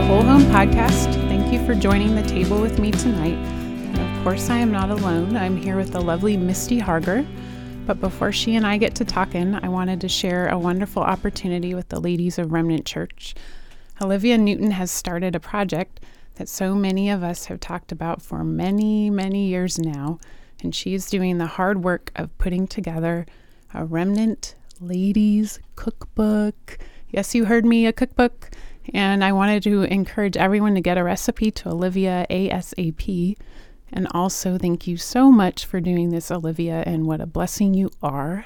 the Whole Home Podcast. Thank you for joining the table with me tonight. Of course, I am not alone. I'm here with the lovely Misty Harger. But before she and I get to talking, I wanted to share a wonderful opportunity with the ladies of Remnant Church. Olivia Newton has started a project that so many of us have talked about for many, many years now, and she's doing the hard work of putting together a Remnant Ladies Cookbook. Yes, you heard me, a cookbook. And I wanted to encourage everyone to get a recipe to Olivia ASAP. And also, thank you so much for doing this, Olivia, and what a blessing you are.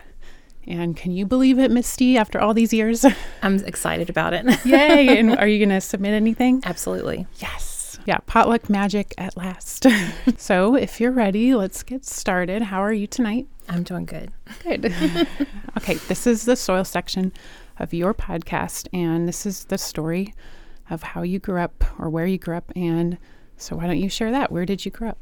And can you believe it, Misty, after all these years? I'm excited about it. Yay! And are you going to submit anything? Absolutely. Yes. Yeah, potluck magic at last. so, if you're ready, let's get started. How are you tonight? I'm doing good. Good. okay, this is the soil section of your podcast, and this is the story of how you grew up or where you grew up. And so, why don't you share that? Where did you grow up?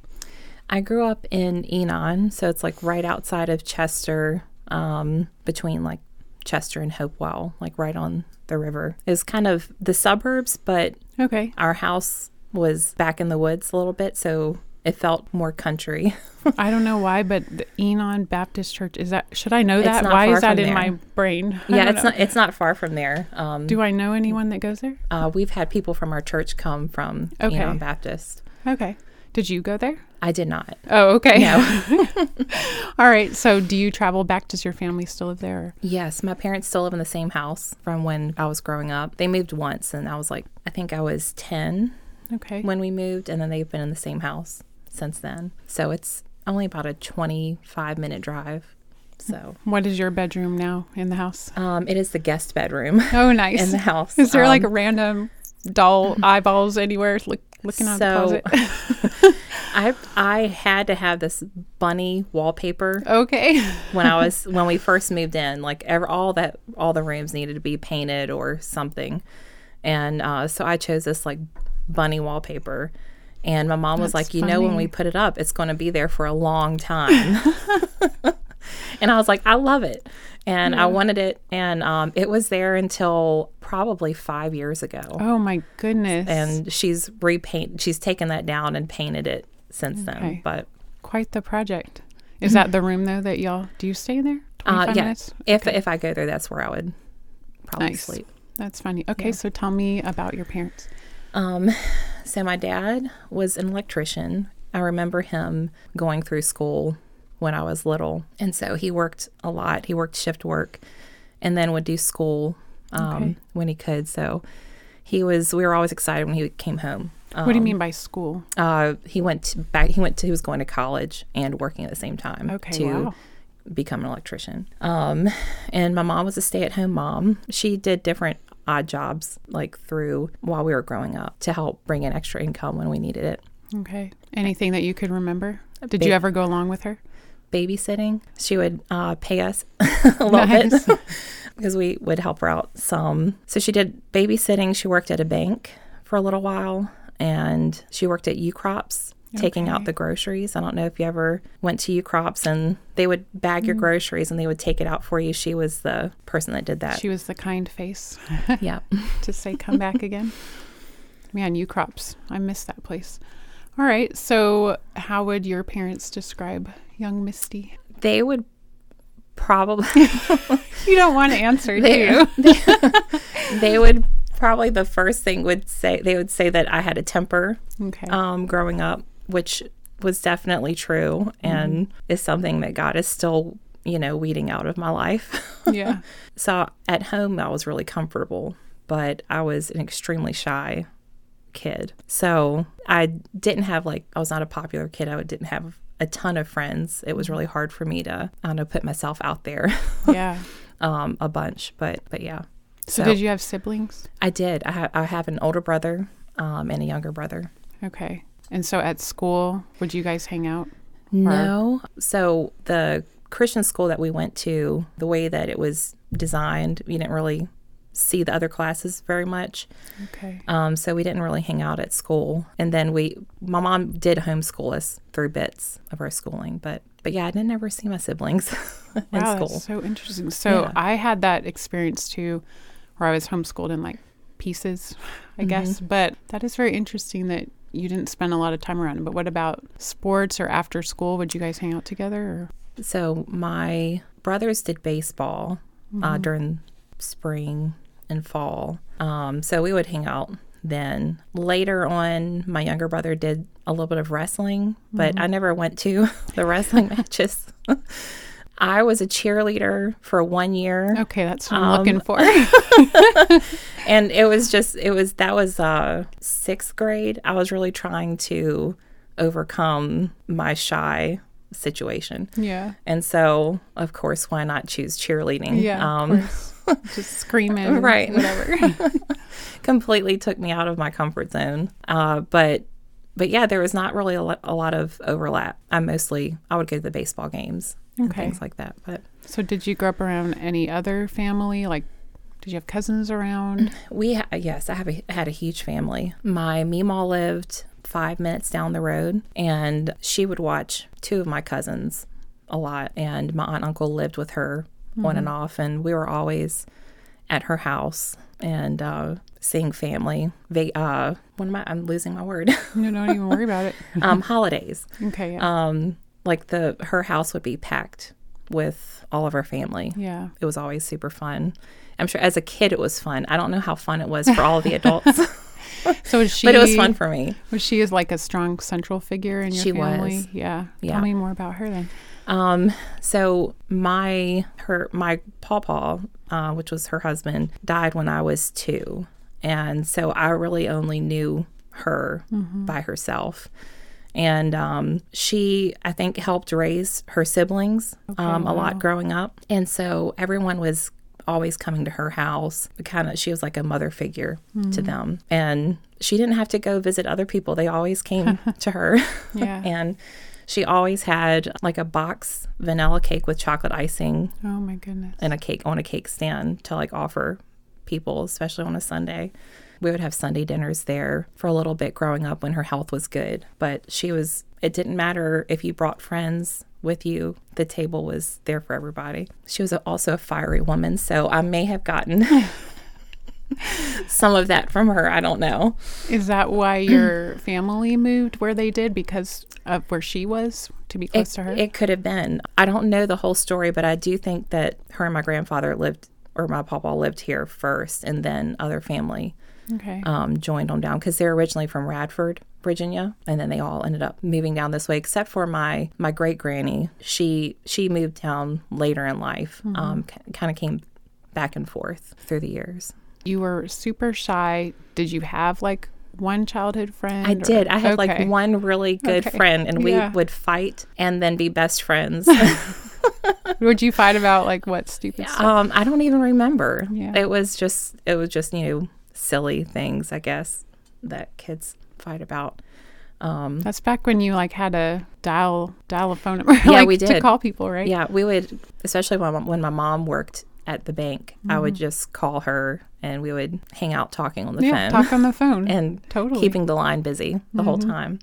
I grew up in Enon, so it's like right outside of Chester, um, between like Chester and Hopewell, like right on the river. It was kind of the suburbs, but Okay. our house was back in the woods a little bit, so it felt more country. I don't know why, but the Enon Baptist Church is that? Should I know that? Why is that in there. my brain? I yeah, it's know. not it's not far from there. Um, Do I know anyone that goes there? uh, we've had people from our church come from Okay. Enon Baptist. Okay. Did you go there? I did not. Oh, okay. No. All right. So, do you travel back? Does your family still live there? Yes, my parents still live in the same house from when I was growing up. They moved once, and I was like, I think I was 10 Okay. when we moved, and then they've been in the same house since then. So it's only about a 25 minute drive. So What is your bedroom now in the house? um, it is the guest bedroom Oh, nice. in the house. Is there like a random doll eyeballs anywhere look, looking out so the closet? I I had to have this bunny wallpaper okay. when I was when we first moved in. Like ever, all that all the rooms needed to be painted or something, and uh, so I chose this like bunny wallpaper. And my mom was That's like, you know, when we put it up, it's going to be there for a long time. and I was like, I love it, and I wanted it, and um, it was there until probably five years ago. Oh my goodness. And she's repaint. She's taken that down and painted it since then. But quite the project. Is that the room though that y'all do you stay there? Uh, 25 yeah. minutes? If if I go there, that's where I would probably Nice. sleep. That's funny. Okay, so tell me about your parents. Um, so my dad was an electrician. I remember him going through school when I was little, and so he worked a lot. He worked shift work, and then would do school um, Okay. when he could. So he was. We were always excited when he came home. Um, what do you mean by school? Uh, he went back. He went to. He was going to college and working at the same time. Okay, To wow. become an electrician. Um, and my mom was a stay-at-home mom. She did different odd jobs like through while we were growing up to help bring in extra income when we needed it. Okay. Anything that you could remember? Did you ever go along with her? Babysitting. She would uh, pay us a little bit because we would help her out some. So she did babysitting. She worked at a bank for a little while, and she worked at Ukrops. Taking out the groceries. I don't know if you ever went to Ukrops and they would bag Mm. your groceries and they would take it out for you. She was the person that did that. She was the kind face yeah. to say come back again. Man, Ukrops. I miss that place. All right. So, how would your parents describe young Misty? They would probably You don't want to answer, do They- you? they would probably the first thing would say they would say that I had a temper Okay. um, growing up, which was definitely true and is something that God is still you know weeding out of my life. yeah. so at home I was really comfortable, but I was an extremely shy kid. So I didn't have like I was not a popular kid. I didn't have a ton of friends. It was really hard for me to I don't know put myself out there Yeah. um, a bunch. But but yeah. So, did you have siblings? I did. I, ha- I have an older brother um, and a younger brother. Okay. And so at school, would you guys hang out? No. So the Christian school that we went to, the way that it was designed, we didn't really see the other classes very much. Okay. Um, so we didn't really hang out at school. And then we, my mom did homeschool us through bits of our schooling, but but yeah, I didn't ever see my siblings in Wow, school. that's so interesting. So Yeah. I had that experience too, where I was homeschooled in like pieces, I guess. But that is very interesting that you didn't spend a lot of time around him. But what about sports or after school? Would you guys hang out together? Or? So my brothers did baseball uh, during spring and fall. Um, so we would hang out then. Later on, my younger brother did a little bit of wrestling, but I never went to the wrestling matches. I was a cheerleader for one year. Okay, that's what I'm looking for. and it was just it was that was uh sixth grade i was really trying to overcome my shy situation yeah. and so of course why not choose cheerleading Yeah. um. Just screaming. Right. Whatever. completely took me out of my comfort zone uh but but yeah there was not really a, lo- a lot of overlap i mostly i would go to the baseball games Okay. things like that but so, did you grow up around any other family? Like, did you have cousins around? We ha- yes, I have a, had a huge family. My Meemaw lived five minutes down the road, and she would watch two of my cousins a lot. And my aunt and uncle lived with her on and off, and we were always at her house and uh, seeing family. They uh, what am I? I'm losing my word. No, don't even worry about it. um, holidays. Okay. Yeah. Um, like the her house would be packed with all of her family. yeah. It was always super fun. I'm sure as a kid it was fun. I don't know how fun it was for all of the adults. So was she? but it was fun for me. Was she is like a strong central figure in your She family? was. Yeah. Yeah. Tell me more about her then. Um, so my her my pawpaw, uh, which was her husband, died when I was two, and so I really only knew her by herself. And um, she, I think, helped raise her siblings um, a lot growing up. And so everyone was always coming to her house. Kind of, she was like a mother figure to them. And she didn't have to go visit other people. They always came to her. Yeah. and she always had like a box vanilla cake with chocolate icing Oh my goodness. and a cake on a cake stand to like offer people, especially on a Sunday. We would have Sunday dinners there for a little bit growing up when her health was good. But she was, it didn't matter if you brought friends with you, the table was there for everybody. She was also a fiery woman. So I may have gotten some of that from her. I don't know. Is that why your family moved where they did because of where she was to be close It, to her? it could have been. I don't know the whole story, but I do think that her and my grandfather lived, or my papa lived here first, and then other family okay. um, joined them down because they're originally from Radford, Virginia, and then they all ended up moving down this way. Except for my my great granny, she she moved down later in life. Um, kind of came back and forth through the years. you were super shy. Did you have like one childhood friend? I or- did. I had Okay. like one really good Okay. friend, and we Yeah. would fight and then be best friends. Would you fight about like what stupid stuff? Um, I don't even remember. Yeah. It was just it was just, you know, silly things, I guess, that kids fight about. Um That's back when you like had a dial dial a phone number. Yeah, like, we to did. call people, right? yeah, we would especially when my, when my mom worked at the bank, I would Mm-hmm. just call her and we would hang out talking on the Yeah, phone talk on the phone. and totally. keeping the line busy the whole Mhm. time.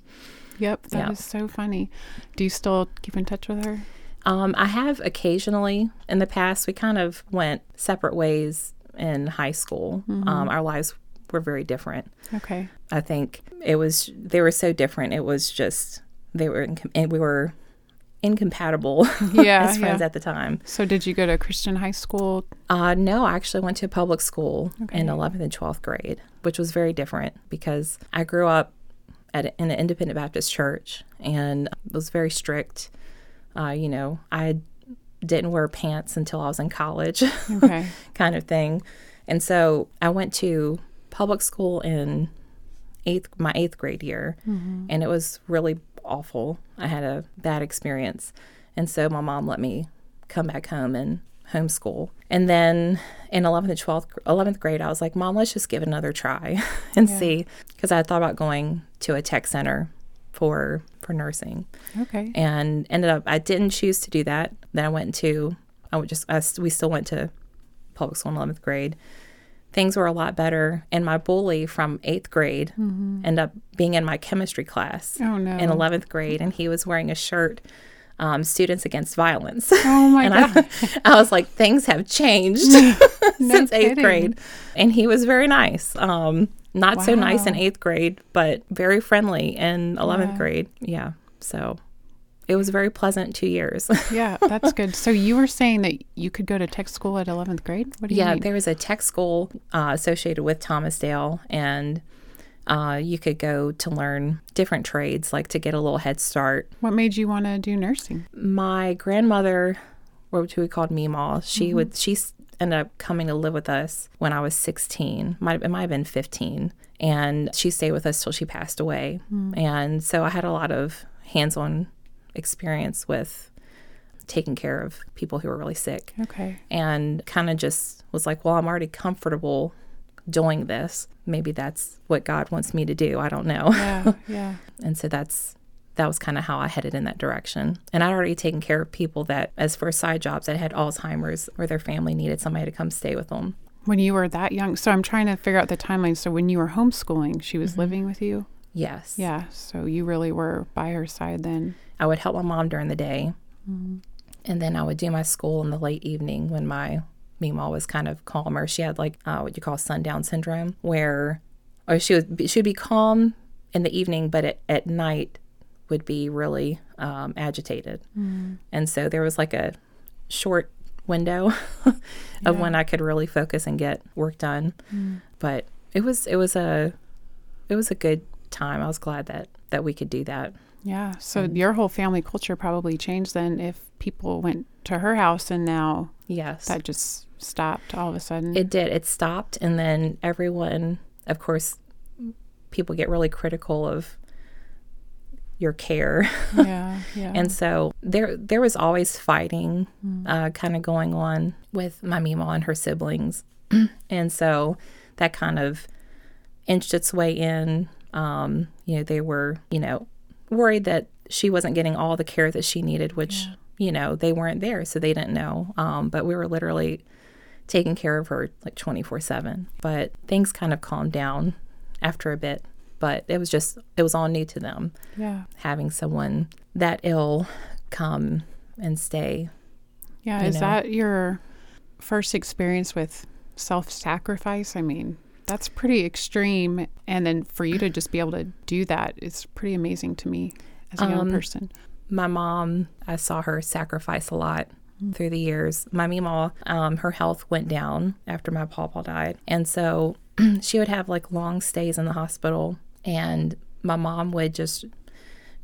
Yep, that Yeah. so funny. Do you still keep in touch with her? Um, I have occasionally in the past. We kind of went separate ways in high school. Mm-hmm. Um, our lives were very different. Okay. I think it was they were so different. It was just they were incom- and we were incompatible Yeah, as friends yeah. at the time. So did you go to Christian high school? Uh, no, I actually went to a public school in 11th and 12th grade, which was very different because I grew up at a, in an independent Baptist church and it was very strict. Uh, you know, I didn't wear pants until I was in college. Okay. kind of thing. And so I went to public school in eighth my eighth grade year, mm-hmm. and it was really awful. I had a bad experience, and so my mom let me come back home and homeschool. And then in 11th and 12th, 11th grade, I was like, Mom, let's just give it another try and Yeah. see. Because I thought about going to a tech center for for nursing Okay. and ended up I didn't choose to do that. Then I went to I would just I, we still went to public school in eleventh grade. Things were a lot better, and my bully from eighth grade ended up being in my chemistry class Oh no. in eleventh grade, and he was wearing a shirt um, Students Against Violence. Oh my and god. I, I was like, things have changed since eighth kidding. grade. And he was very nice. Um, not so nice in eighth grade, but very friendly in 11th Yeah. grade. Yeah. So it was a very pleasant two years. yeah, that's good. So you were saying that you could go to tech school at 11th grade? What do you yeah, mean? there was a tech school uh, associated with Thomas Dale, and uh, you could go to learn different trades, like to get a little head start. What made you want to do nursing? My grandmother, what we called Meemaw, she Mm-hmm. would she ended up coming to live with us when I was 16. Might it might have been 15, and she stayed with us till she passed away. Mm. And so I had a lot of hands-on experience with taking care of people who were really sick Okay. and kind of just was like, well, I'm already comfortable doing this. Maybe that's what God wants me to do. I don't know. Yeah, yeah. and so that's that was kind of how I headed in that direction. And I'd already taken care of people that, as for side jobs, that had Alzheimer's or their family needed somebody to come stay with them. When you were that young, so I'm trying to figure out the timeline. So when you were homeschooling, she Mm-hmm. was living with you? Yes. Yeah. So you really were by her side then. I would help my mom during the day. And then I would do my school in the late evening when my Meemaw was kind of calmer. She had like uh, what you call sundown syndrome, where or she would be, she would be calm in the evening, but at, at night would be really um, agitated. And so there was like a short window of when I could really focus and get work done. But it was it was a it was a good time. I was glad that that we could do that. Yeah. So your whole family culture probably changed then if people went to her house and now Yes. that just stopped all of a sudden. It did. It stopped, and then everyone, of course, people get really critical of your care, yeah. Yeah. and so there there was always fighting, uh, kind of going on with my Meemaw and her siblings, and so that kind of inched its way in. Um, you know, they were you know worried that she wasn't getting all the care that she needed, which you know they weren't there, so they didn't know. Um, but we were literally taking care of her like 24 7 but things kind of calmed down after a bit but it was just it was all new to them yeah. having someone that ill come and stay Yeah. Is know. that your first experience with self sacrifice? I mean, that's pretty extreme. And then for you to just be able to do that is pretty amazing to me as a young Um, person. my mom i saw her sacrifice a lot through the years my meemaw um, her health went down after my pawpaw died and so she would have like long stays in the hospital and my mom would just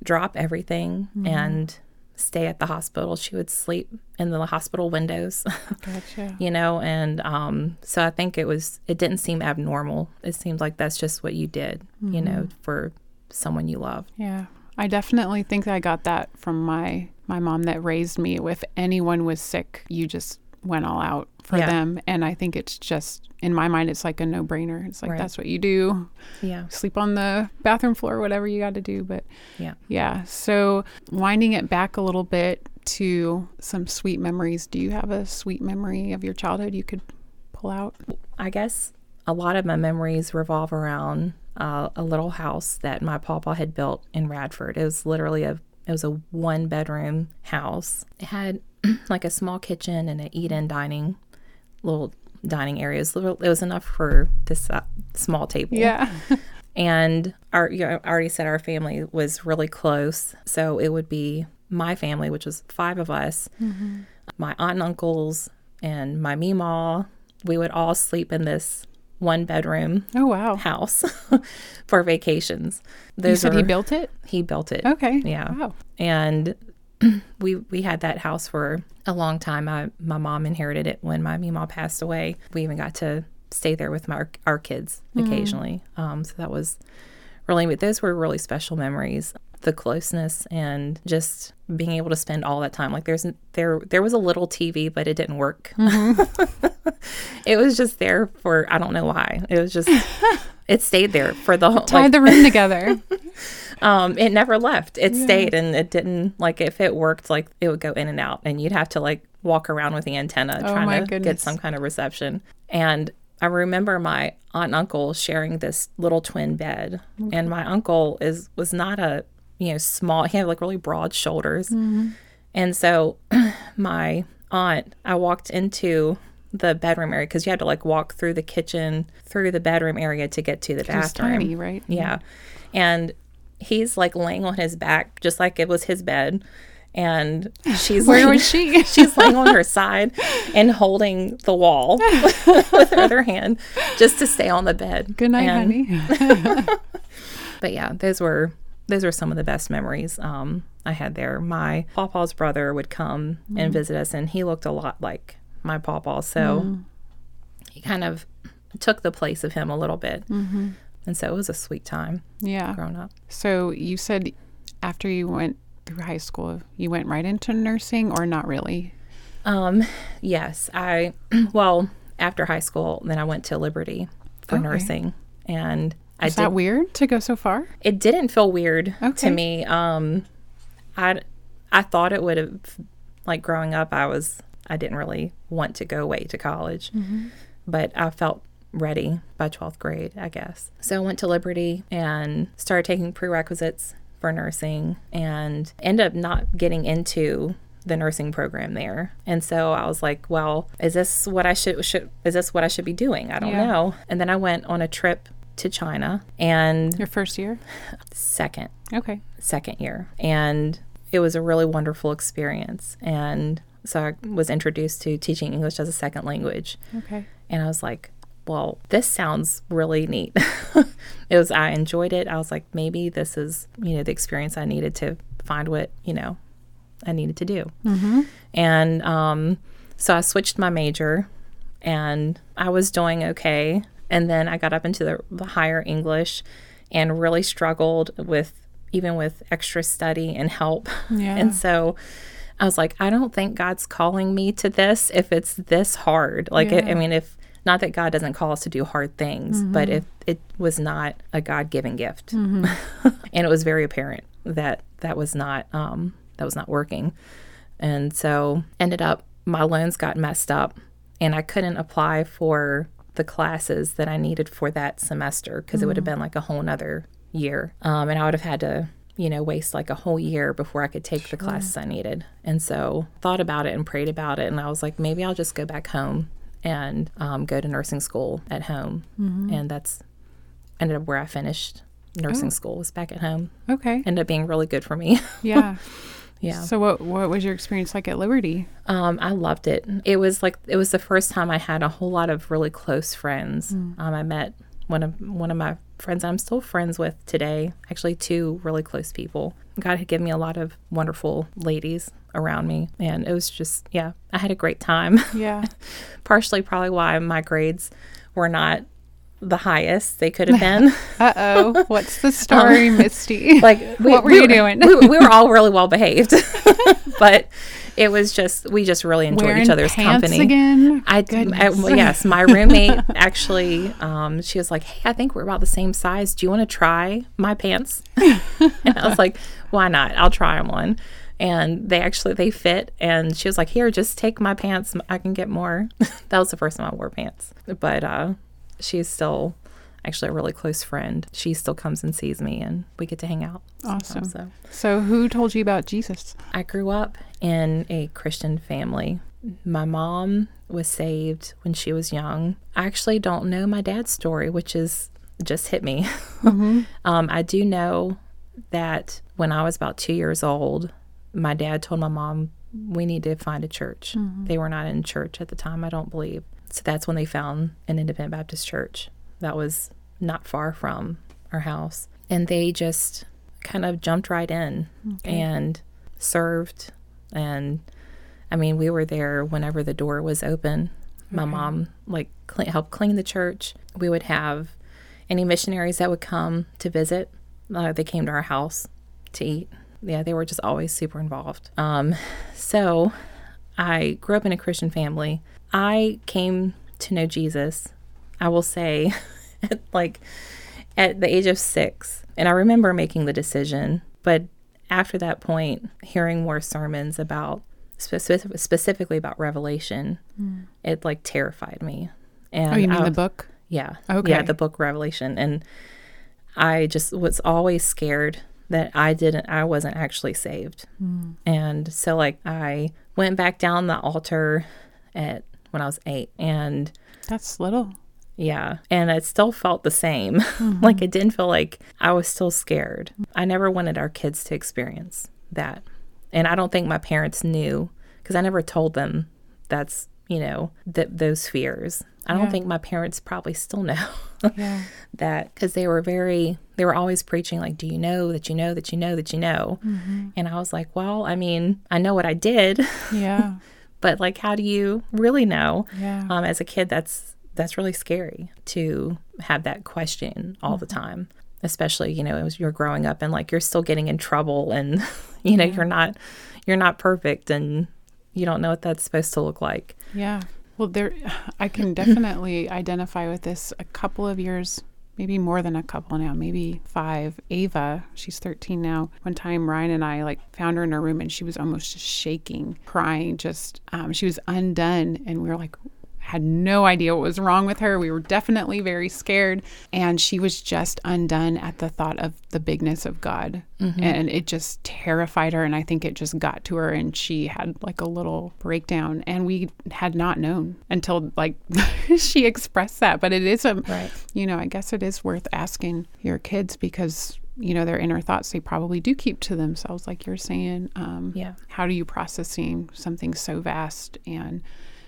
drop everything and stay at the hospital she would sleep in the hospital windows Gotcha. you know and um, so i think it was it didn't seem abnormal it seemed like that's just what you did you know for someone you love Yeah. I definitely think I got that from my my mom that raised me. If anyone was sick, you just went all out for Yeah. them. And I think it's just in my mind it's like a no brainer. It's like Right. that's what you do. yeah Sleep on the bathroom floor, whatever you got to do. But yeah yeah. So winding it back a little bit to some sweet memories. Do you have a sweet memory of your childhood you could pull out? I guess a lot of my memories revolve around uh, a little house that my papa had built in Radford. It was literally a it was a one bedroom house. It had like a small kitchen and an eat in dining little dining areas. It was enough for this uh, small table. Yeah. And our, you know, I already said our family was really close. So it would be my family, which was five of us, my aunt and uncles, and my meemaw. We would all sleep in this one bedroom oh wow. house for vacations. You Those said he built it? he built it. Okay. Yeah. Wow. And we we had that house for a long time. My my mom inherited it when my meemaw passed away. We even got to stay there with my our kids occasionally. Um, so that was really those were really special memories. The closeness and just being able to spend all that time. Like there's there there was a little TV, but it didn't work. it was just there for I don't know why. It was just it stayed there for the whole Tied like, the room together. um it never left it stayed and it didn't like if it worked like it would go in and out and you'd have to like walk around with the antenna Oh trying to goodness. get some kind of reception and i remember my aunt and uncle sharing this little twin bed and my uncle is was not a you know small he had like really broad shoulders Mm-hmm. And so my aunt, I walked into the bedroom area because you had to like walk through the kitchen, through the bedroom area to get to the bathroom. tiny, right? Yeah. And he's like laying on his back, just like it was his bed. And she's Where laying- was she? she's laying on her side and holding the wall with her other hand just to stay on the bed. Good night, And- honey. But yeah, those were those were some of the best memories um, I had there. My pawpaw's brother would come Mm. and visit us, and he looked a lot like my pawpaw, so Mm. he kind of took the place of him a little bit. Mm-hmm. And so it was a sweet time Yeah. growing up. So you said after you went through high school, you went right into nursing, or not really? Um, yes, I well after high school, then I went to Liberty for Okay. nursing, and I Is did. that weird to go so far? it didn't feel weird Okay. to me. Um, I I thought it would have like growing up. I was I didn't really want to go away to college, but I felt ready by 12th grade, I guess. So I went to Liberty and started taking prerequisites for nursing and ended up not getting into the nursing program there. And so I was like, well, is this what I should should is this what I should be doing? I don't Yeah. know. And then I went on a trip to China and Your first year? second Okay. second year and it was a really wonderful experience and so I was introduced to teaching English as a second language Okay. and I was like well this sounds really neat it was I enjoyed it I was like maybe this is you know the experience I needed to find what you know I needed to do Mm-hmm. and um, so I switched my major and I was doing okay. And then I got up into the, the higher English and really struggled with even with extra study and help. Yeah. And so I was like, I don't think God's calling me to this if it's this hard. Like, it, I mean, if not that God doesn't call us to do hard things, but if it was not a God given gift, and it was very apparent that that was not um, that was not working, and so ended up my loans got messed up, and I couldn't apply for the classes that I needed for that semester because it would have been like a whole nother year, um, and I would have had to you know waste like a whole year before I could take the classes I needed, and so thought about it and prayed about it, and I was like maybe I'll just go back home and um, go to nursing school at home, and that's ended up where I finished nursing school was back at home. Okay. Ended up being really good for me. Yeah. yeah. So what what was your experience like at Liberty? Um, I loved it. It was like it was the first time I had a whole lot of really close friends. Um, I met one of one of my friends I'm still friends with today. Actually, two really close people. God had given me a lot of wonderful ladies around me, and it was just yeah, I had a great time. Yeah. Partially, probably why my grades were not the highest they could have been. Uh oh. What's the story, Misty? like What were you doing? we, we were all really well behaved but it was just we just really enjoyed Wearing each other's company again? I, I yes my roommate actually um, she was like hey i think we're about the same size do you want to try my pants and i was like why not i'll try them on and they actually they fit and she was like here just take my pants i can get more that was the first time i wore pants but uh she's still actually a really close friend she still comes and sees me and we get to hang out Awesome. so So who told you about Jesus? I grew up in a Christian family. My mom was saved when she was young. I actually don't know my dad's story, which is just hit me. um, I do know that when I was about two years old, my dad told my mom, We need to find a church. They were not in church at the time, I don't believe. So that's when they found an independent Baptist church that was not far from our house. And they just kind of jumped right in and served. And I mean, we were there whenever the door was open. My mom like cle helped clean the church. We would have any missionaries that would come to visit. Uh, they came to our house to eat. Yeah, they were just always super involved. Um, so I grew up in a Christian family. I came to know Jesus, I will say, at like at the age of six. And I remember making the decision, but after that point, hearing more sermons about specific, specifically about Revelation, hmm. it like terrified me. And Oh, you mean I- the book? yeah. Okay. Yeah, the book Revelation. And I just was always scared that I didn't, I wasn't actually saved. Hmm. And so, like, I went back down the altar at when I was eight, and That's little. yeah, and it still felt the same. Mm-hmm. like, it didn't feel like I was still scared. I never wanted our kids to experience that. And I don't think my parents knew because I never told them that's, you know, that those fears. I don't think my parents probably still know. Yeah. that because they were very they were always preaching like do you know that you know that you know that you know mm-hmm. and i was like well i mean i know what i did Yeah. but like how do you really know Yeah. um, as a kid that's that's really scary to have that question all the time especially you know as you're growing up and like you're still getting in trouble and you know you're not you're not perfect and you don't know what that's supposed to look like Yeah. Well, there, I can definitely identify with this. A couple of years, maybe more than a couple now, maybe five. Ava, she's 13 now. One time, Ryan and I like found her in her room, and she was almost just shaking, crying. Just um, she was undone, and we were like. Had no idea what was wrong with her. We were definitely very scared. And she was just undone at the thought of the bigness of God. And it just terrified her. And I think it just got to her and she had like a little breakdown. And we had not known until like she expressed that. But it is a, Right. you know, I guess it is worth asking your kids because, you know, their inner thoughts they probably do keep to themselves, like you're saying. Um, Yeah. How do you processing something so vast? And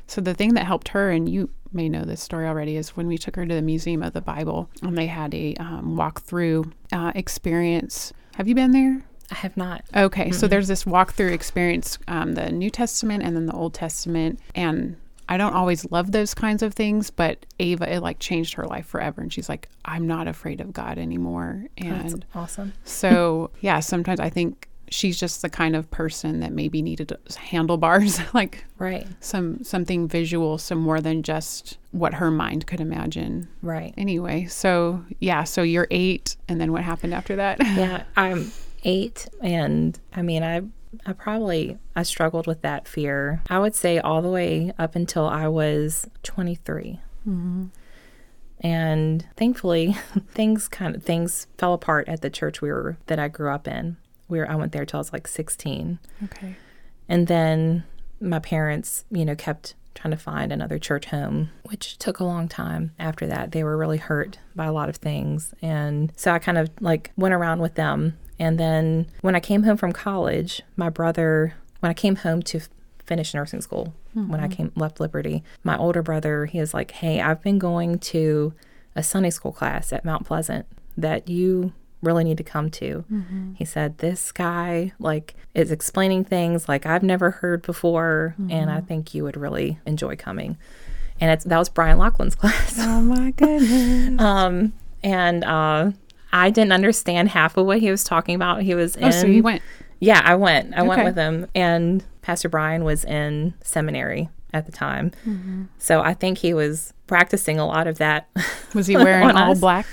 so the thing that helped her, and you may know this story already, is when we took her to the Museum of the Bible and they had a um, walk through uh, experience. Have you been there? i have not. Okay, so there's this walkthrough experience, um, the New Testament and then the Old Testament, and I don't always love those kinds of things, but Ava, it like changed her life forever, and she's like, I'm not afraid of God anymore, that's and awesome. so yeah, sometimes I think she's just the kind of person that maybe needed handlebars, like right. some something visual, some more than just what her mind could imagine. right. Anyway, so yeah, so you're eight, and then what happened after that? yeah i'm eight and i mean i i probably i struggled with that fear. I would say all the way up until i was 23 mm-hmm. and thankfully things kind of things fell apart at the church we were that i grew up in where i went there till i was like 16 okay. and then my parents, you know, kept trying to find another church home, which took a long time after that. They were really hurt by a lot of things. And so I kind of like went around with them. And then when I came home from college, my brother, when I came home to finish nursing school, when I mm-hmm. came left Liberty, my older brother, he was like, Hey, I've been going to a Sunday school class at Mount Pleasant that you really need to come to. He said, This guy, like, is explaining things like I've never heard before, and I think you would really enjoy coming. And it's that was Brian Laughlin's class. Oh my goodness. um, and uh, I didn't understand half of what he was talking about. He was in. oh, so you went. Yeah, I went. I went with him, and Pastor Brian was in seminary at the time, Mm-hmm. so I think he was practicing a lot of that. Was he wearing all us. black?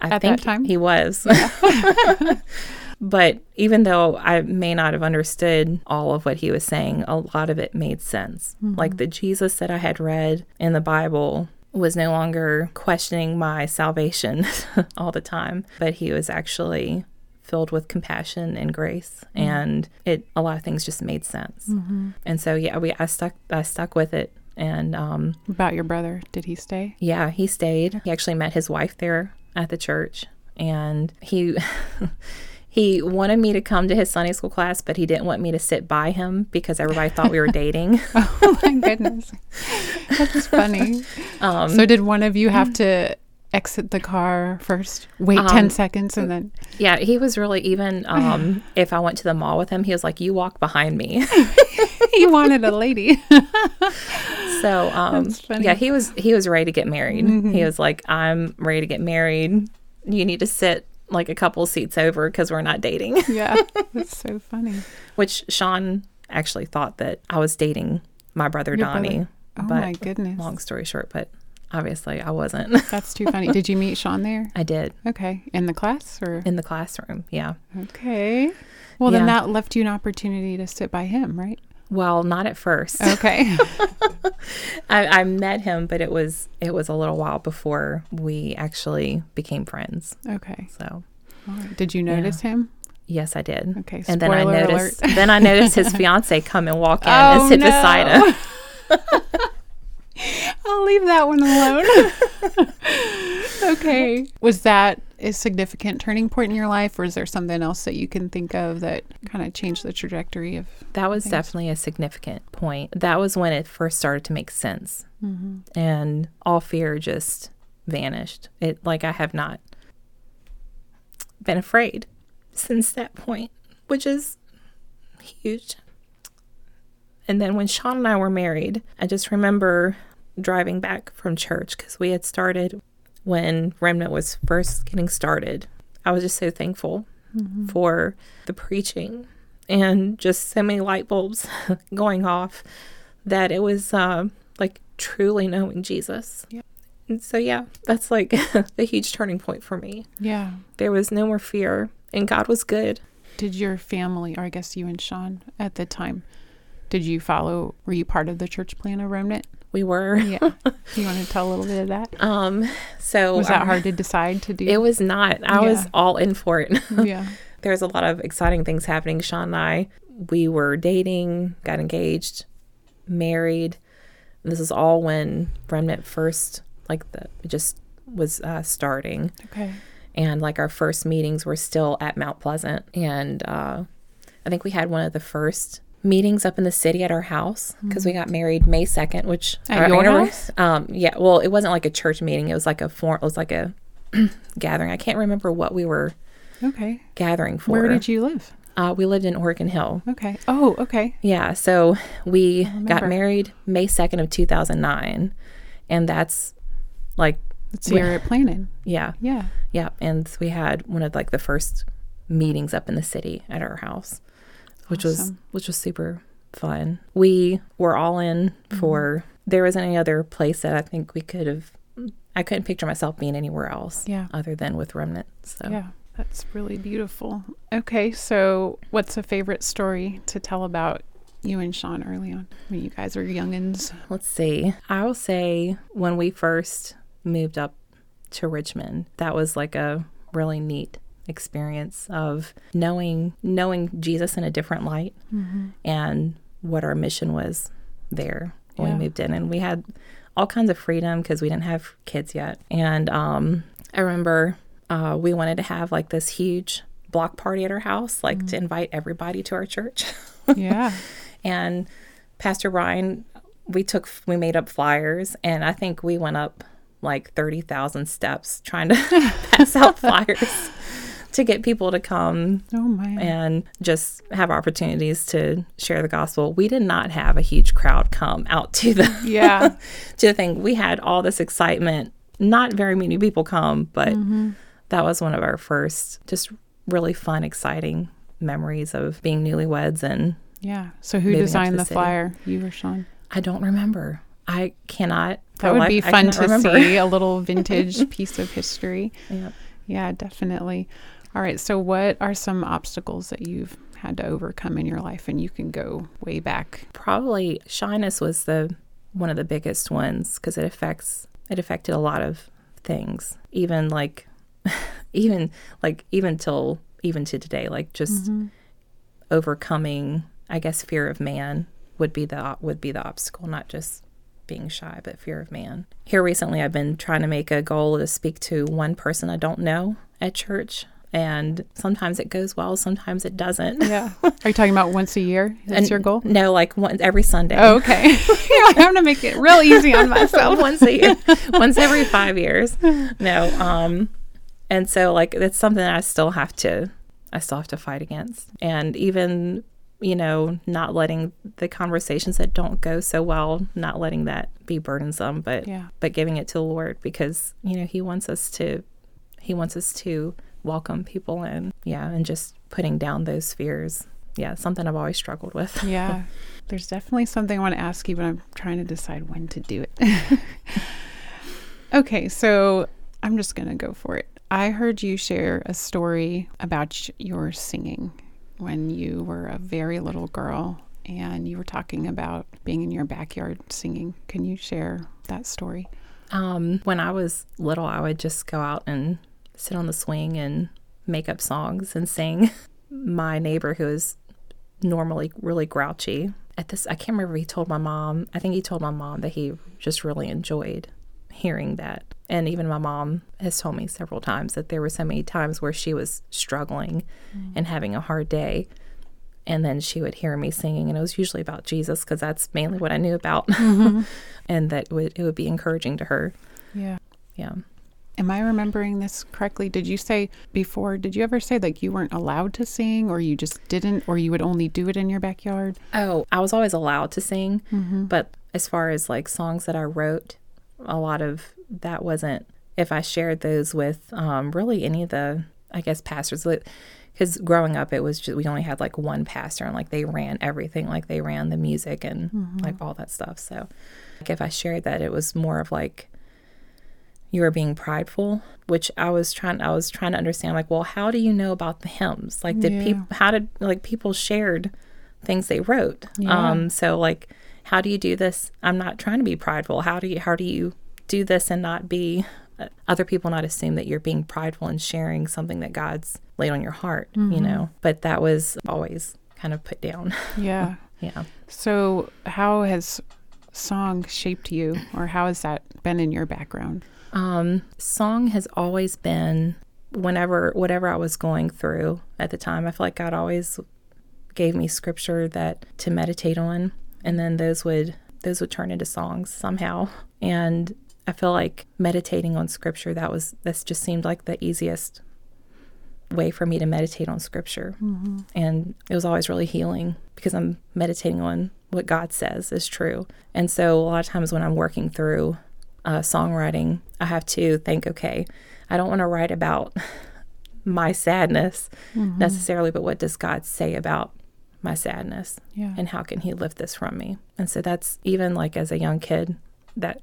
I At that think time? he was. but even though I may not have understood all of what he was saying, a lot of it made sense. Mm-hmm. Like the Jesus that I had read in the Bible was no longer questioning my salvation all the time, but he was actually filled with compassion and grace mm-hmm. and it a lot of things just made sense. Mm-hmm. And so yeah, we I stuck I stuck with it and um About your brother? Did he stay? yeah, he stayed. He actually met his wife there at the church, and he he wanted me to come to his Sunday school class, but he didn't want me to sit by him because everybody thought we were dating. Oh my goodness, that's funny. Um, so did one of you have to exit the car first? Wait ten Um, seconds and then. yeah, he was really even. Um, if I went to the mall with him, he was like, "You walk behind me." he wanted a lady. So um. Mm-hmm. yeah, he was he was ready to get married. He was like, "I'm ready to get married. You need to sit." Like a couple seats over because we're not dating. yeah, that's so funny. which Sean actually thought that I was dating my brother Your Donnie. brother. Oh but my goodness, long story short, but obviously I wasn't. that's too funny. Did you meet Sean there? I did Okay, in the class or? in the classroom. Yeah. Okay. Well, then that left you an opportunity to sit by him, right? Well, not at first. Okay. I, I met him, but it was it was a little while before we actually became friends. okay. So right. Did you notice him? Yes, I did. Okay, and then I noticed. alert. then I noticed his fiance come and walk in Oh, and sit no. beside him. I'll leave that one alone. okay. Was that a significant turning point in your life, or is there something else that you can think of that kind of changed the trajectory of? That was Thanks. definitely a significant point. That was when it first started to make sense, Mm-hmm. and all fear just vanished. It like I have not been afraid since that point, which is huge. And then when Sean and I were married, I just remember driving back from church because we had started when Remnant was first getting started. I was just so thankful for the preaching and just so many light bulbs going off that it was uh, like truly knowing Jesus. Yeah. And so, yeah, that's like a huge turning point for me. Yeah. There was no more fear, and God was good. Did your family, or I guess you and Sean at the time, did you follow? Were you part of the church plan of Remnant? We were. Yeah. you want to tell a little bit of that? Um, so Was that um, hard to decide to do? It was not. I was all in for it. yeah. There's a lot of exciting things happening. Sean and I, we were dating, got engaged, married. This is all when Remnant first, like the, it just was uh, starting. Okay. And like our first meetings were still at Mount Pleasant. And uh, I think we had one of the first meetings up in the city at our house because we got married May 2nd, which At our your house? Um, yeah. Well, it wasn't like a church meeting. It was like a form, it was like a gathering. I can't remember what we were Okay. gathering for. Where did you live? Uh, we lived in Oregon Hill. Okay. Oh, okay. Yeah, so we got married May 2nd of 2009. And that's like, That's the year it planted. yeah, Yeah. yeah. And we had one of like the first meetings up in the city at our house, which was, which was super fun. We were all in Mm-hmm. for, there wasn't any other place that I think we could have, I couldn't picture myself being anywhere else Yeah. other than with Remnant. So Yeah. That's really beautiful. Okay. So, what's a favorite story to tell about you and Sean early on when you guys were youngins? Let's see. I will say when we first moved up to Richmond, that was like a really neat experience of knowing knowing Jesus in a different light and what our mission was there when Yeah. we moved in and we had all kinds of freedom because we didn't have kids yet. And um I remember uh we wanted to have like this huge block party at our house, like to invite everybody to our church. Yeah. and Pastor Ryan, we took we made up flyers, and I think we went up like thirty thousand steps trying to pass out flyers to get people to come oh, and just have opportunities to share the gospel. We did not have a huge crowd come out to the Yeah. to the thing. We had all this excitement. Not very many people come, but Mm-hmm. that was one of our first just really fun, exciting memories of being newlyweds and Yeah. So, who Moving up to designed the the flyer? You or Sean? I don't remember. I cannot. That would life- be fun to remember. see a little vintage piece of history. Yeah. Yeah, definitely. All right. So, what are some obstacles that you've had to overcome in your life? And you can go way back. Probably shyness was the one of the biggest ones because it affects it affected a lot of things. Even like, even like even till even to today, like just Mm-hmm. overcoming. I guess fear of man would be the would be the obstacle, not just being shy, but fear of man. Here recently, I've been trying to make a goal to speak to one person I don't know at church. And sometimes it goes well, sometimes it doesn't. Yeah. Are you talking about once a year? That's And- your goal? No, like one, every Sunday. Oh, okay. yeah, I'm to make it real easy on myself. once a year, once every five years. No, um, and so like that's something that I still have to, I still have to fight against, and even you know not letting the conversations that don't go so well, not letting that be burdensome, but Yeah. but giving it to the Lord because you know He wants us to, He wants us to welcome people in, yeah, and just putting down those fears. Yeah, something I've always struggled with. Yeah. There's definitely something I want to ask you, but I'm trying to decide when to do it. okay, so I'm just going to go for it. I heard you share a story about your singing when you were a very little girl and you were talking about being in your backyard singing. Can you share that story? Um, when I was little, I would just go out and sit on the swing and make up songs and sing. my neighbor who is normally really grouchy at this i can't remember he told my mom i think he told my mom that he just really enjoyed hearing that and even my mom has told me several times that there were so many times where she was struggling mm. and having a hard day and then she would hear me singing and it was usually about jesus because that's mainly what i knew about mm-hmm. and that it would, it would be encouraging to her yeah yeah Am I remembering this correctly? Did you say before, did you ever say like you weren't allowed to sing or you just didn't or you would only do it in your backyard? Oh, I was always allowed to sing. Mm-hmm. But as far as like songs that I wrote, a lot of that wasn't, if I shared those with um, really any of the, I guess, pastors, because growing up, it was just, we only had like one pastor and like they ran everything, like they ran the music and mm-hmm. like all that stuff. So like if I shared that, it was more of like, you are being prideful which i was trying i was trying to understand like well how do you know about the hymns? Like did yeah. people how did like people shared things they wrote? Yeah. um so like how do you do this? I'm not trying to be prideful. How do you how do you do this and not be uh, other people not assume that you're being prideful and sharing something that god's laid on your heart mm-hmm. you know? But that was always kind of put down. Yeah. Yeah. So how has song shaped you or how has that been in your background um, song has always been whenever whatever I was going through at the time. I feel like God always gave me scripture that to meditate on, and then those would those would turn into songs somehow. And I feel like meditating on scripture that was this just seemed like the easiest way for me to meditate on scripture. Mm-hmm. And it was always really healing because I'm meditating on what God says is true. And so a lot of times when I'm working through uh, songwriting, I have to think, okay, I don't want to write about my sadness mm-hmm. necessarily, but what does God say about my sadness? Yeah. And how can He lift this from me? And so that's even like as a young kid, that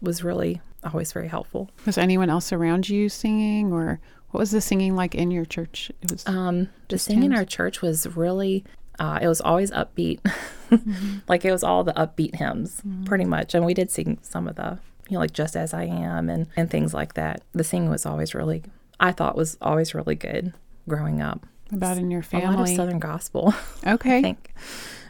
was really always very helpful. Was anyone else around you singing, or what was the singing like in your church? It was um, the singing in our church was really uh, it was always upbeat. mm-hmm. Like it was all the upbeat hymns, mm-hmm. pretty much. And we did sing some of the, you know, like Just As I Am and, and things like that. The singing was always really, I thought was always really good growing up. About in your family? A lot of Southern gospel. Okay. I think.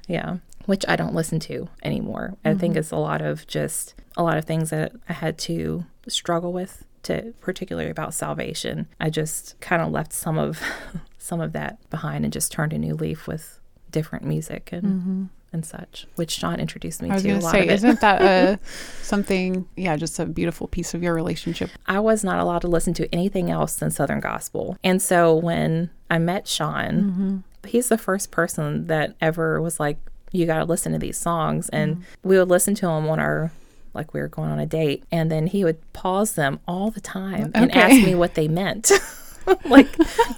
Yeah. Which I don't listen to anymore. Mm-hmm. I think mm-hmm. it's a lot of just a lot of things that I had to struggle with to particularly about salvation. I just kind of left some of some of that behind and just turned a new leaf with different music and mm-hmm. and such, which John introduced me I was to. Gonna say, isn't that a something? Yeah, just a beautiful piece of your relationship. I was not allowed to listen to anything else than Southern gospel, and so when I met Sean, mm-hmm. he's the first person that ever was like, "You got to listen to these songs," and mm-hmm. we would listen to them on our like we were going on a date, and then he would pause them all the time okay. and ask me what they meant. like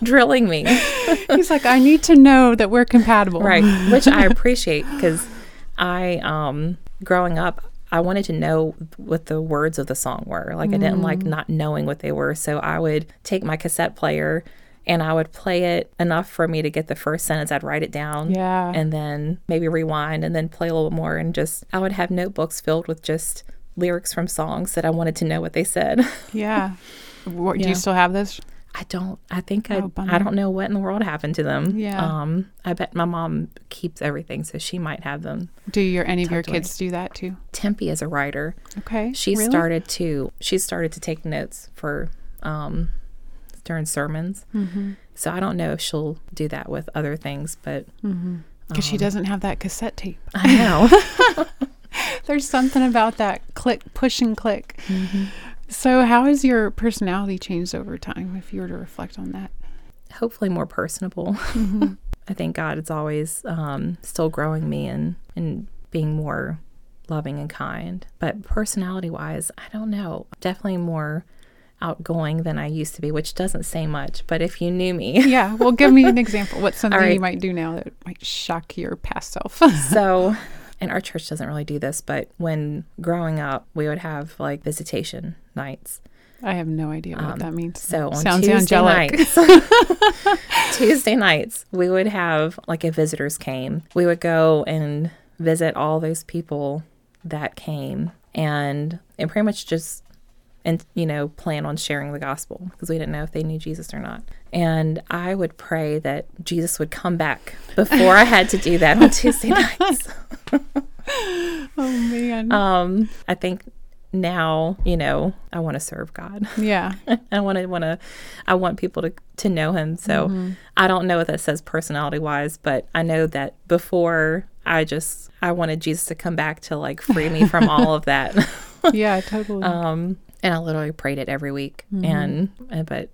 drilling me. He's like, I need to know that we're compatible. Right. Which I appreciate because I, um, growing up, I wanted to know what the words of the song were. Like, I didn't like mm. not knowing what they were. So I would take my cassette player and I would play it enough for me to get the first sentence. I'd write it down. Yeah. And then maybe rewind and then play a little more. And just, I would have notebooks filled with just lyrics from songs that I wanted to know what they said. Yeah. Do yeah. you still have this? I don't. I think oh, I. I don't know what in the world happened to them. Yeah. Um. I bet my mom keeps everything, so she might have them. Do your any of your kids away. do that too? Tempe is a writer. Okay. She really? started to. She started to take notes for, um, during sermons. Mm-hmm. So I don't know if she'll do that with other things, but because mm-hmm. um, she doesn't have that cassette tape. I know. There's something about that click, push and click. Mm-hmm. So, how has your personality changed over time, if you were to reflect on that? Hopefully, more personable. Mm-hmm. I think God it's always um, still growing me and and being more loving and kind. But personality wise, I don't know. Definitely more outgoing than I used to be, which doesn't say much. But if you knew me, yeah, well, give me an example. What's something right. you might do now that might shock your past self? so, and our church doesn't really do this, but when growing up, we would have like visitation nights. I have no idea what um, that means. So on Sounds Tuesday angelic. nights, Tuesday nights, we would have like if visitors came, we would go and visit all those people that came and and pretty much just and you know plan on sharing the gospel because we didn't know if they knew jesus or not and i would pray that jesus would come back before i had to do that on tuesday nights oh man. um i think now you know i want to serve god yeah. i want to want to i want people to to know him so i don't know what that says personality wise but i know that before i just i wanted jesus to come back to like free me from all of that Yeah, totally. um and i literally prayed it every week and and but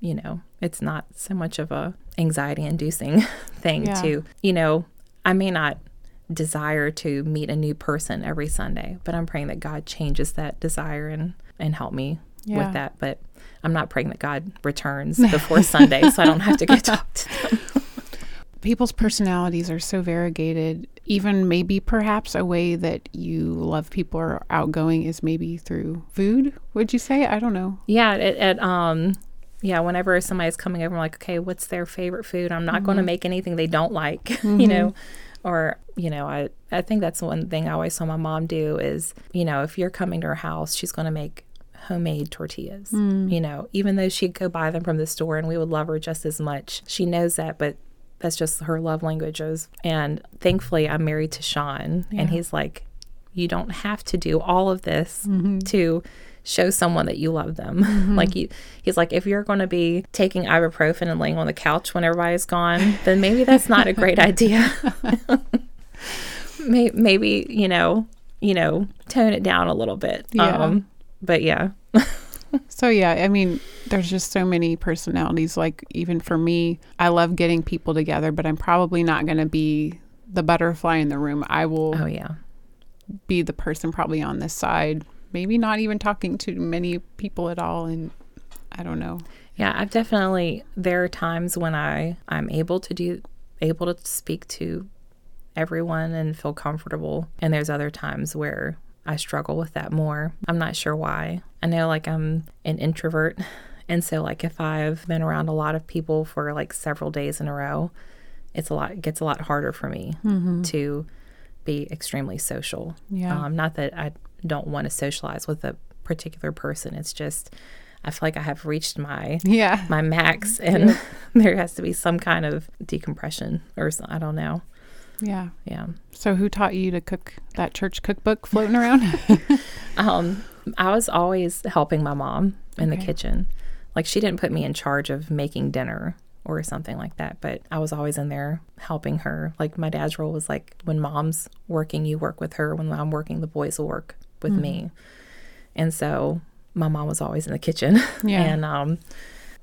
you know it's not so much of a anxiety inducing thing Yeah. to you know i may not desire to meet a new person every sunday but i'm praying that god changes that desire and and help me Yeah. with that but i'm not praying that god returns before sunday so i don't have to go talk to them People's personalities are so variegated. Even maybe perhaps a way that you love people or are outgoing is maybe through food, would you say? I don't know. Yeah, it, it um yeah, whenever somebody's coming over, I'm like, okay, what's their favorite food? I'm not going to make anything they don't like, you know, or you know, I I think that's one thing I always saw my mom do is, you know, if you're coming to her house, she's going to make homemade tortillas. Mm. You know, even though she'd go buy them from the store and we would love her just as much. She knows that, but that's just her love languages. And thankfully, I'm married to Sean, Yeah. and he's like, you don't have to do all of this mm-hmm. to show someone that you love them. like you, he's like, if you're going to be taking ibuprofen and laying on the couch when everybody's gone, then maybe that's not a great idea. Maybe you know, you know, tone it down a little bit. Yeah. Um, but yeah, So yeah, I mean, there's just so many personalities. Like even for me, I love getting people together, but I'm probably not going to be the butterfly in the room. I will oh yeah, be the person probably on this side, maybe not even talking to many people at all. And I don't know. Yeah, I've definitely there are times when I I'm able to do able to speak to everyone and feel comfortable and there's other times where I struggle with that more. I'm not sure why. I know like I'm an introvert and so like if I've been around a lot of people for like several days in a row, it's a lot it gets a lot harder for me to be extremely social. Yeah. Um, not that I don't want to socialize with a particular person. It's just I feel like I have reached my Yeah. my max and there has to be some kind of decompression or I don't know. Yeah. Yeah. So who taught you to cook that church cookbook floating around? Um I was always helping my mom in the kitchen. Like she didn't put me in charge of making dinner or something like that, but I was always in there helping her. Like my dad's role was like when mom's working, you work with her. When I'm working, the boys will work with me. And so my mom was always in the kitchen. Yeah. and um,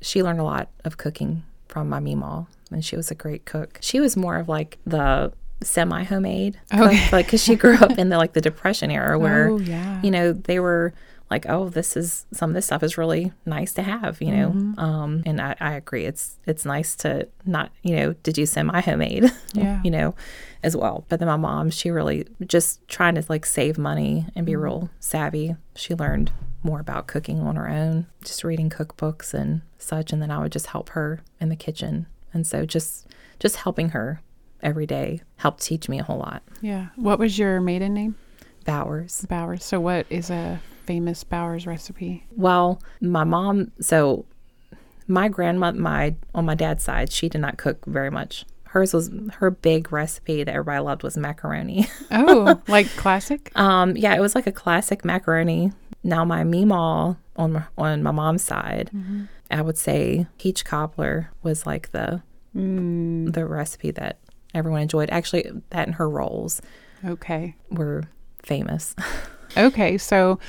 she learned a lot of cooking from my meemaw, and she was a great cook. She was more of like the semi homemade, Okay. like because she grew up in the like the Depression era where Oh, yeah. you know they were like, oh, this is some of this stuff is really nice to have, you know. Mm-hmm. Um, and I, I agree, it's it's nice to not you know to do semi homemade, Yeah. you know, as well. But then my mom, she really just trying to like save money and be real savvy. She learned more about cooking on her own, just reading cookbooks and such. And then I would just help her in the kitchen. And so just just helping her every day helped teach me a whole lot. Yeah. What was your maiden name? Bowers. Bowers. So what is a famous Bowers recipe? Well, my mom, so my grandma, my on my dad's side, she did not cook very much. Hers was her big recipe that everybody loved was macaroni. Oh, like classic? um, yeah, it was like a classic macaroni. Now my meemaw on my, on my mom's side, I would say peach cobbler was like the Mm, the recipe that everyone enjoyed. Actually, that and her rolls okay. were famous. Okay. So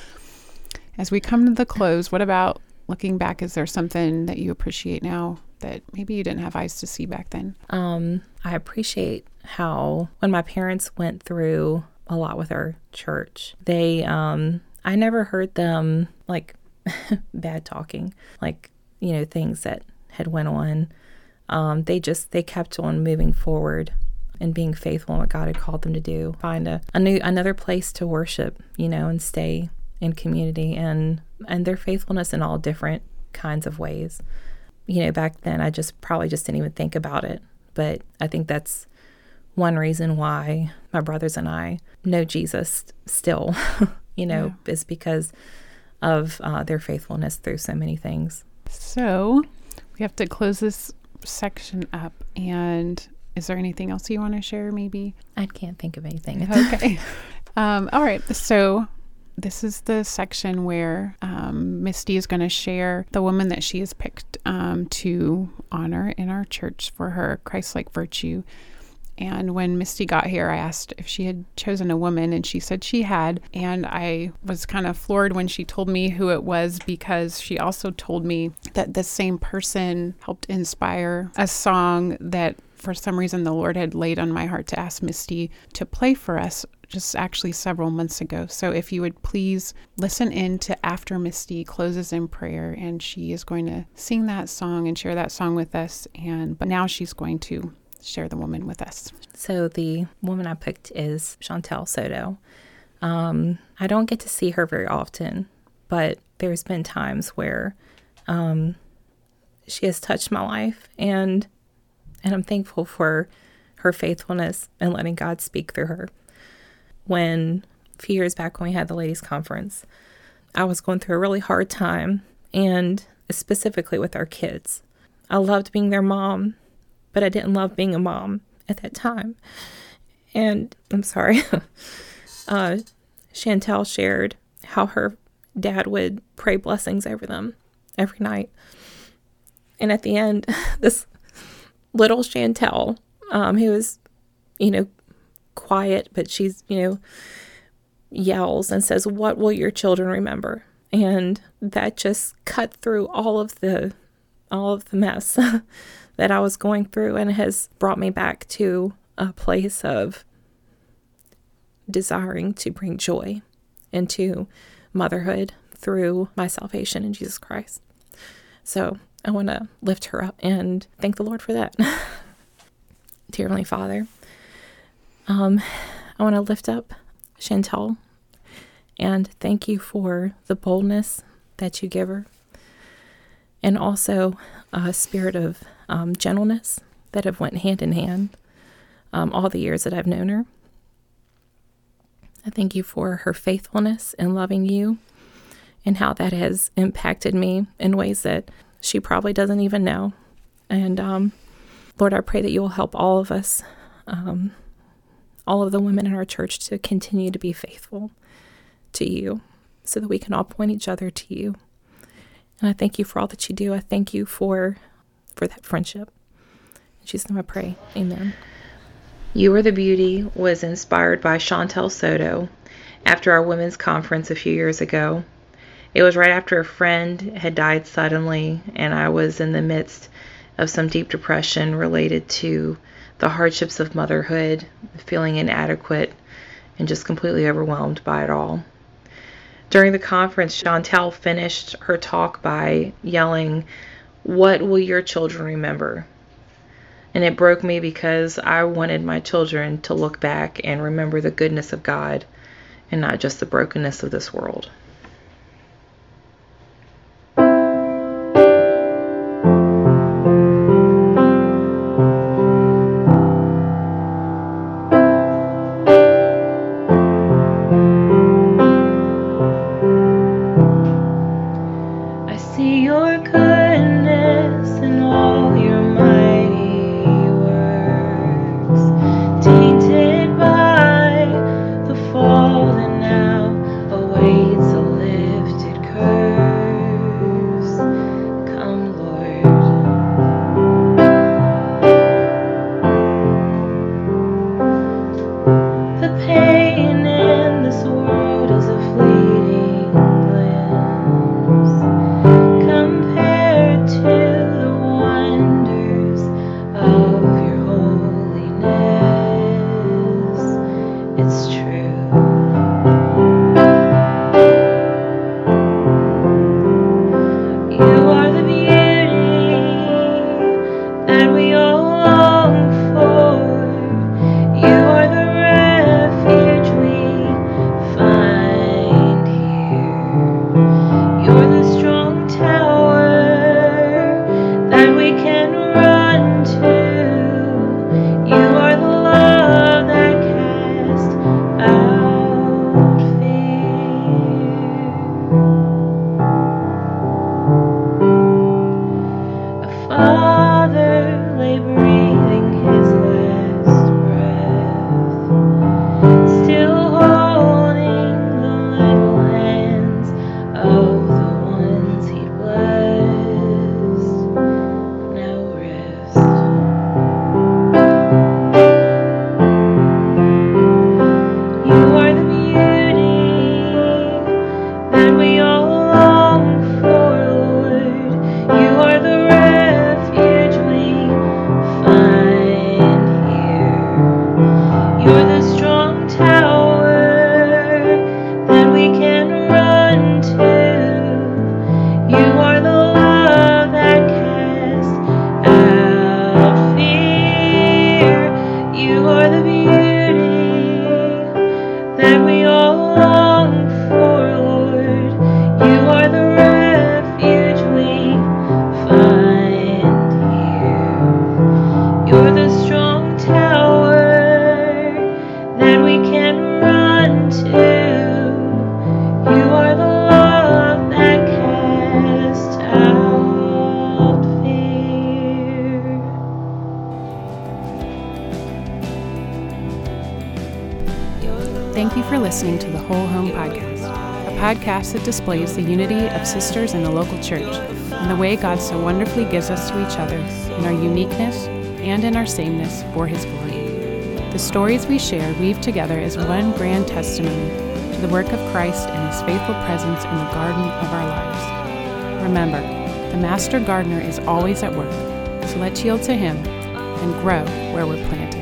as we come to the close, what about looking back? Is there something that you appreciate now that maybe you didn't have eyes to see back then? Um, I appreciate how when my parents went through a lot with our church, they um I never heard them like bad talking, like, you know, things that had went on. Um, they just they kept on moving forward and being faithful in what God had called them to do. Find a, a new another place to worship, you know, and stay in community and and their faithfulness in all different kinds of ways you know, back then I just probably just didn't even think about it. But I think that's one reason why my brothers and I know Jesus still, you know, is because of uh, their faithfulness through so many things. So we have to close this section up. And is there anything else you want to share, maybe? I can't think of anything. Okay. um, all right. So this is the section where um, Misty is going to share the woman that she has picked um, to honor in our church for her Christ like virtue. And when Misty got here, I asked if she had chosen a woman, and she said she had. And I was kind of floored when she told me who it was because she also told me that the same person helped inspire a song that for some reason the Lord had laid on my heart to ask Misty to play for us just actually several months ago. So if you would please listen in to after Misty closes in prayer and she is going to sing that song and share that song with us and but now she's going to share the woman with us. So the woman I picked is Chantel Soto. Um, I don't get to see her very often, but there's been times where um, she has touched my life and and I'm thankful for her faithfulness and letting God speak through her when a few years back when we had the ladies conference i was going through a really hard time and specifically with our kids. I loved being their mom but i didn't love being a mom at that time. And i'm sorry uh, chantel shared how her dad would pray blessings over them every night. And at the end this little chantel um, who was you know quiet, but she's, you know, yells and says, What will your children remember? And that just cut through all of the all of the mess that I was going through and has brought me back to a place of desiring to bring joy into motherhood through my salvation in Jesus Christ. So I want to lift her up and thank the Lord for that. Dear Heavenly Father, um, I want to lift up Chantel and thank you for the boldness that you give her and also a spirit of um, gentleness that have went hand in hand um, all the years that I've known her. I thank you for her faithfulness in loving you and how that has impacted me in ways that she probably doesn't even know. And um, Lord, I pray that you will help all of us um, all of the women in our church to continue to be faithful to you so that we can all point each other to you. And I thank you for all that you do. I thank you for for that friendship. In Jesus' name I pray. Amen. You Are the Beauty was inspired by Chantel Soto after our women's conference a few years ago. It was right after a friend had died suddenly, and I was in the midst of some deep depression related to the hardships of motherhood, feeling inadequate, and just completely overwhelmed by it all. During the conference, Chantel finished her talk by yelling, What will your children remember? And it broke me because I wanted my children to look back and remember the goodness of God and not just the brokenness of this world. You're the that displays the unity of sisters in the local church and the way God so wonderfully gives us to each other in our uniqueness and in our sameness for His glory. The stories we share weave together as one grand testimony to the work of Christ and His faithful presence in the garden of our lives. Remember, the Master Gardener is always at work, so let's yield to Him and grow where we're planted.